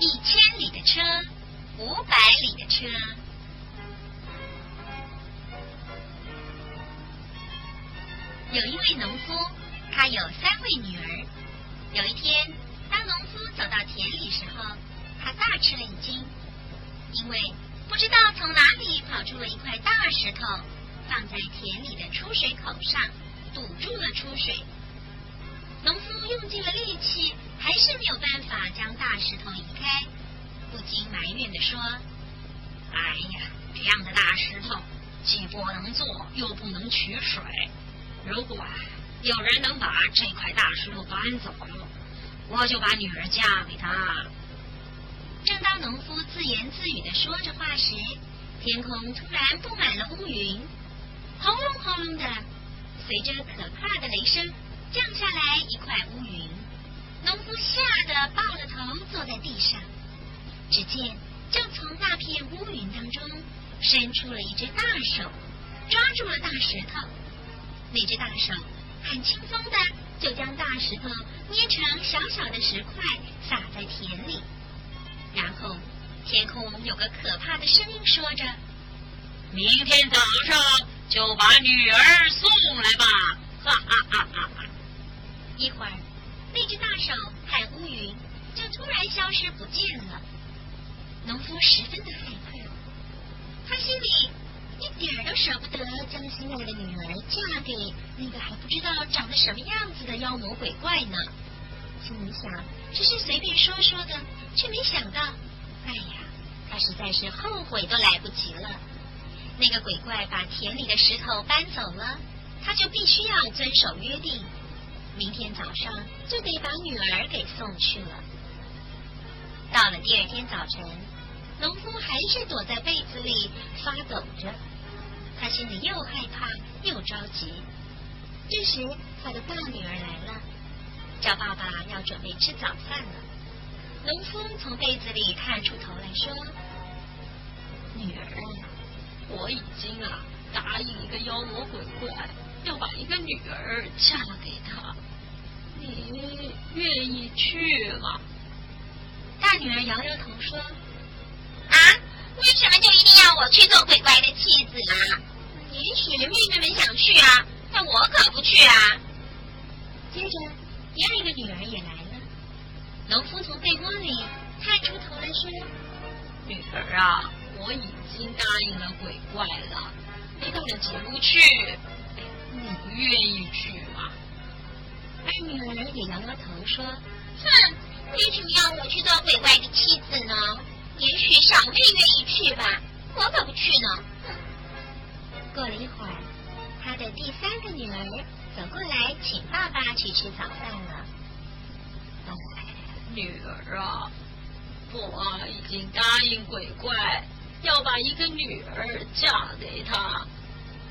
一千里的车，五百里的车。有一位农夫，他有三位女儿。有一天，当农夫走到田里时候，他大吃了一惊，因为不知道从哪里跑出了一块大石头，放在田里的出水口上，堵住了出水。农夫用尽了力气，还是没有办法将大石头移开，不禁埋怨地说：“哎呀，这样的大石头，既不能坐，又不能取水。如果有人能把这块大石头搬走，我就把女儿嫁给他。”正当农夫自言自语的说着话时，天空突然布满了乌云，轰隆轰隆的，随着可怕的雷声。降下来一块乌云，农夫吓得抱了头坐在地上。只见正从那片乌云当中伸出了一只大手，抓住了大石头。那只大手很轻松的就将大石头捏成小小的石块，撒在田里。然后天空有个可怕的声音说着：“明天早上就把女儿送来吧！”哈哈哈哈哈。一会儿，那只大手和乌云就突然消失不见了。农夫十分的害怕，他心里一点都舍不得将心爱的女儿嫁给那个还不知道长得什么样子的妖魔鬼怪呢。心里想，只是随便说说的，却没想到，哎呀，他实在是后悔都来不及了。那个鬼怪把田里的石头搬走了，他就必须要遵守约定。明天早上就得把女儿给送去了。到了第二天早晨，农夫还是躲在被子里发抖着，他心里又害怕又着急。这时，他的大女儿来了，叫爸爸要准备吃早饭了。农夫从被子里探出头来说：“女儿，我已经啊答应一个妖魔鬼怪，要把一个女儿嫁给他。”你愿意去吗？大女儿摇摇头说：“啊，为什么就一定要我去做鬼怪的妻子啊？也许妹妹们想去啊，但我可不去啊。”接着，第二个女儿也来了。农夫从被窝里探出头来说：“女儿啊，我已经答应了鬼怪了，你到了节不去，你愿意去吗？”二女儿也摇摇头说：“哼，为什么要我去做鬼怪的妻子呢？也许小妹愿意去吧，我可不去呢。”过了一会儿，他的第三个女儿走过来，请爸爸去吃早饭了。哎，女儿啊，我已经答应鬼怪要把一个女儿嫁给他，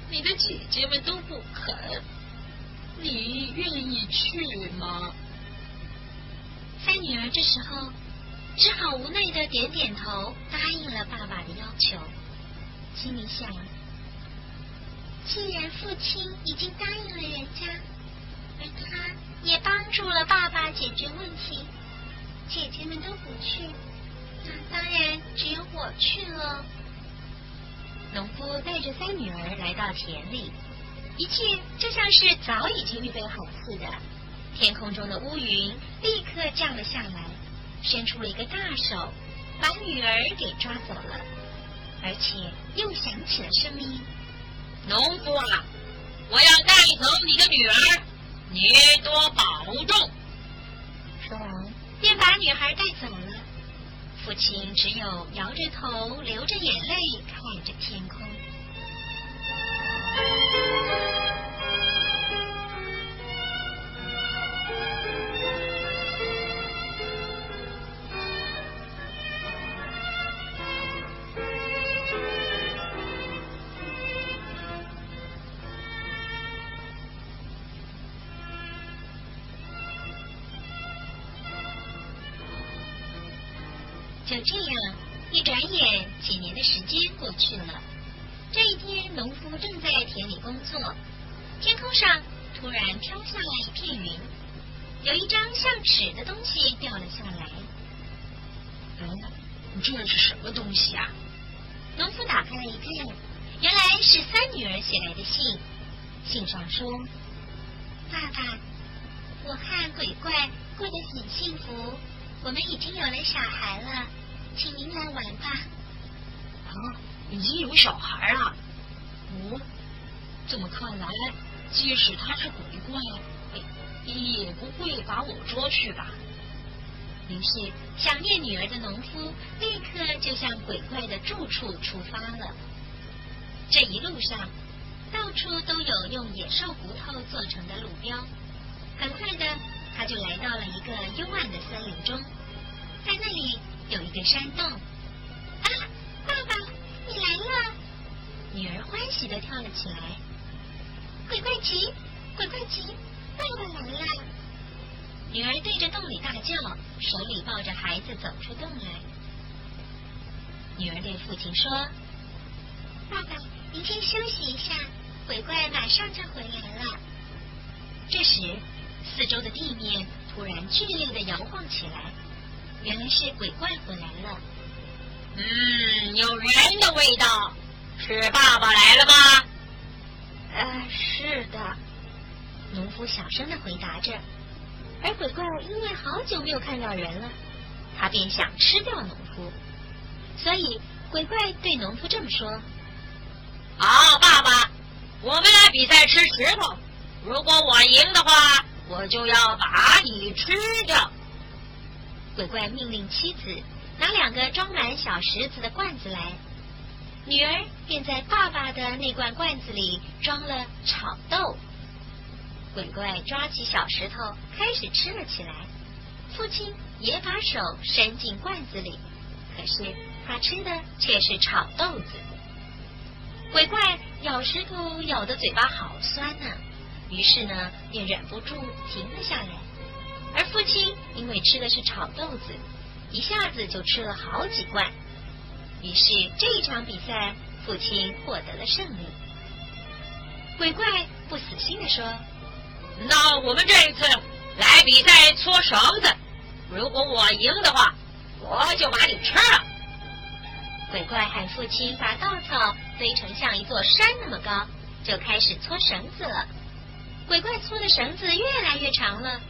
你的姐姐们都不肯。你愿意去吗？三女儿这时候只好无奈的点点头，答应了爸爸的要求。心里想：既然父亲已经答应了人家，而他也帮助了爸爸解决问题，姐姐们都不去，那当然我去了。农夫带着三女儿来到田里。一切就像是早已经预备好似的，天空中的乌云立刻降了下来，伸出了一个大手，把女儿给抓走了，而且又响起了声音：“农夫啊，我要带走你的女儿，你多保重。”说完，便把女孩带走了。父亲只有摇着头，流着眼泪，看着天空。就这样，一转眼，几年的时间过去了。这一天，农夫正在田里工作，天空上突然飘下来一片云，有一张像纸的东西掉了下来。这是什么东西啊？农夫打开了一看，原来是三女儿写来的信。信上说：“爸爸，我和鬼怪过得很幸福，我们已经有了小孩了，请您来玩吧。”啊，已经有小孩了？哦，这么看来，即使他是鬼怪，也不会把我捉去吧？于是，想念女儿的农夫立刻就向鬼怪的住处出发了。这一路上，到处都有用野兽骨头做成的路标。很快的，他就来到了一个幽暗的森林中，在那里有一个山洞。啊，爸爸，你来了！女儿欢喜的跳了起来。鬼怪急，鬼怪急，爸爸来了！女儿对着洞里大叫，手里抱着孩子走出洞来。女儿对父亲说：“爸爸，您先休息一下，鬼怪马上就回来了。”这时，四周的地面突然剧烈的摇晃起来，原来是鬼怪回来了。嗯，有人的味道，是爸爸来了吗？呃，是的。农夫小声的回答着。而鬼怪因为好久没有看到人了，他便想吃掉农夫，所以鬼怪对农夫这么说：“好，爸爸，我们来比赛吃石头。如果我赢的话，我就要把你吃掉。”鬼怪命令妻子拿两个装满小石子的罐子来，女儿便在爸爸的那罐罐子里装了炒豆。鬼怪抓起小石头开始吃了起来，父亲也把手伸进罐子里，可是他吃的却是炒豆子。鬼怪咬石头咬的嘴巴好酸呢，于是呢便忍不住停了下来。而父亲因为吃的是炒豆子，一下子就吃了好几罐，于是这一场比赛父亲获得了胜利。鬼怪不死心的说。那我们这一次来比赛搓绳子，如果我赢的话，我就把你吃了。鬼怪喊父亲把稻草堆成像一座山那么高，就开始搓绳子了。鬼怪搓的绳子越来越长了，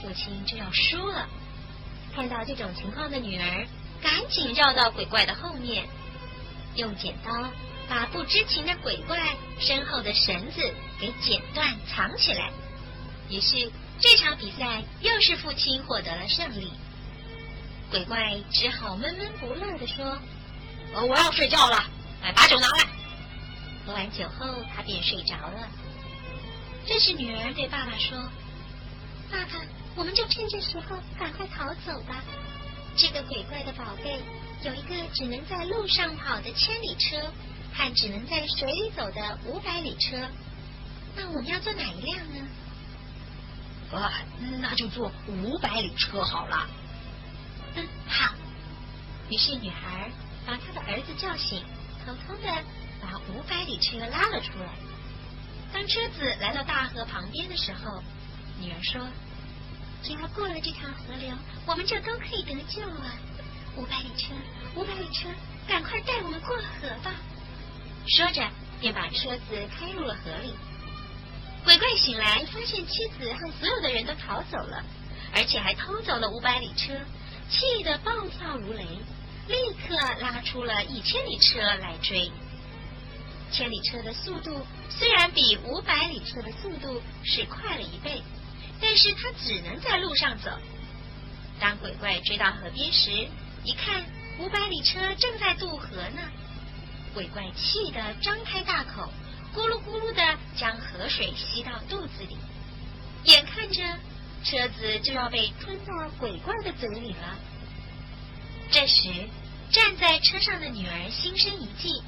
父亲就要输了。看到这种情况的女儿赶紧绕到鬼怪的后面，用剪刀把不知情的鬼怪身后的绳子给剪断藏起来。于是这场比赛又是父亲获得了胜利。鬼怪只好闷闷不乐的说：“我要睡觉了，来把酒拿来。”喝完酒后，他便睡着了。这时，女儿对爸爸说：“爸爸，我们就趁这时候赶快逃走吧。这个鬼怪的宝贝有一个只能在路上跑的千里车，和只能在水里走的五百里车。那我们要坐哪一辆呢？”啊，那就坐五百里车好了。嗯，好。于是女孩把她的儿子叫醒，偷偷的把五百里车拉了出来。当车子来到大河旁边的时候，女儿说：“只要过了这条河流，我们就都可以得救啊。五百里车，五百里车，赶快带我们过河吧！”说着，便把车子开入了河里。鬼怪醒来，发现妻子和所有的人都逃走了，而且还偷走了五百里车，气得暴跳如雷，立刻拉出了一千里车来追。千里车的速度虽然比五百里车的速度是快了一倍，但是他只能在路上走。当鬼怪追到河边时，一看五百里车正在渡河呢，鬼怪气得张开大口。咕噜咕噜的将河水吸到肚子里，眼看着车子就要被吞到鬼怪的嘴里了。这时，站在车上的女儿心生一计，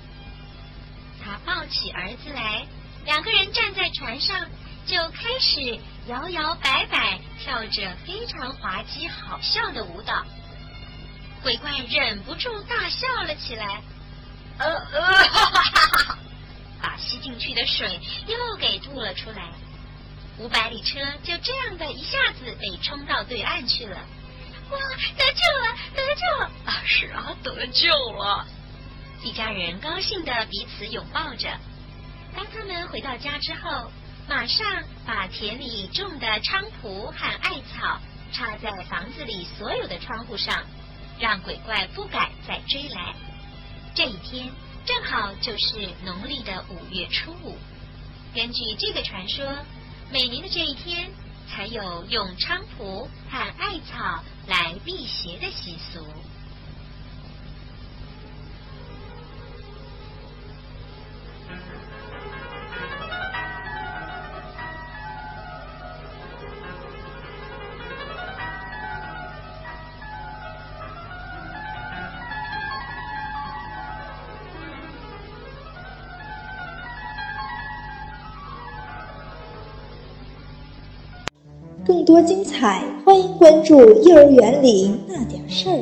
她抱起儿子来，两个人站在船上，就开始摇摇摆摆，跳着非常滑稽好笑的舞蹈。鬼怪忍不住大笑了起来，呃呃，哈哈哈哈！把吸进去的水又给吐了出来，五百里车就这样的一下子被冲到对岸去了。哇，得救了，得救了！啊，是啊，得救了！一家人高兴的彼此拥抱着。当他们回到家之后，马上把田里种的菖蒲和艾草插在房子里所有的窗户上，让鬼怪不敢再追来。这一天正好就是农历的五月初五。根据这个传说，每年的这一天才有用菖蒲和艾草来辟邪的习俗。更多精彩，欢迎关注《幼儿园里那点事儿》。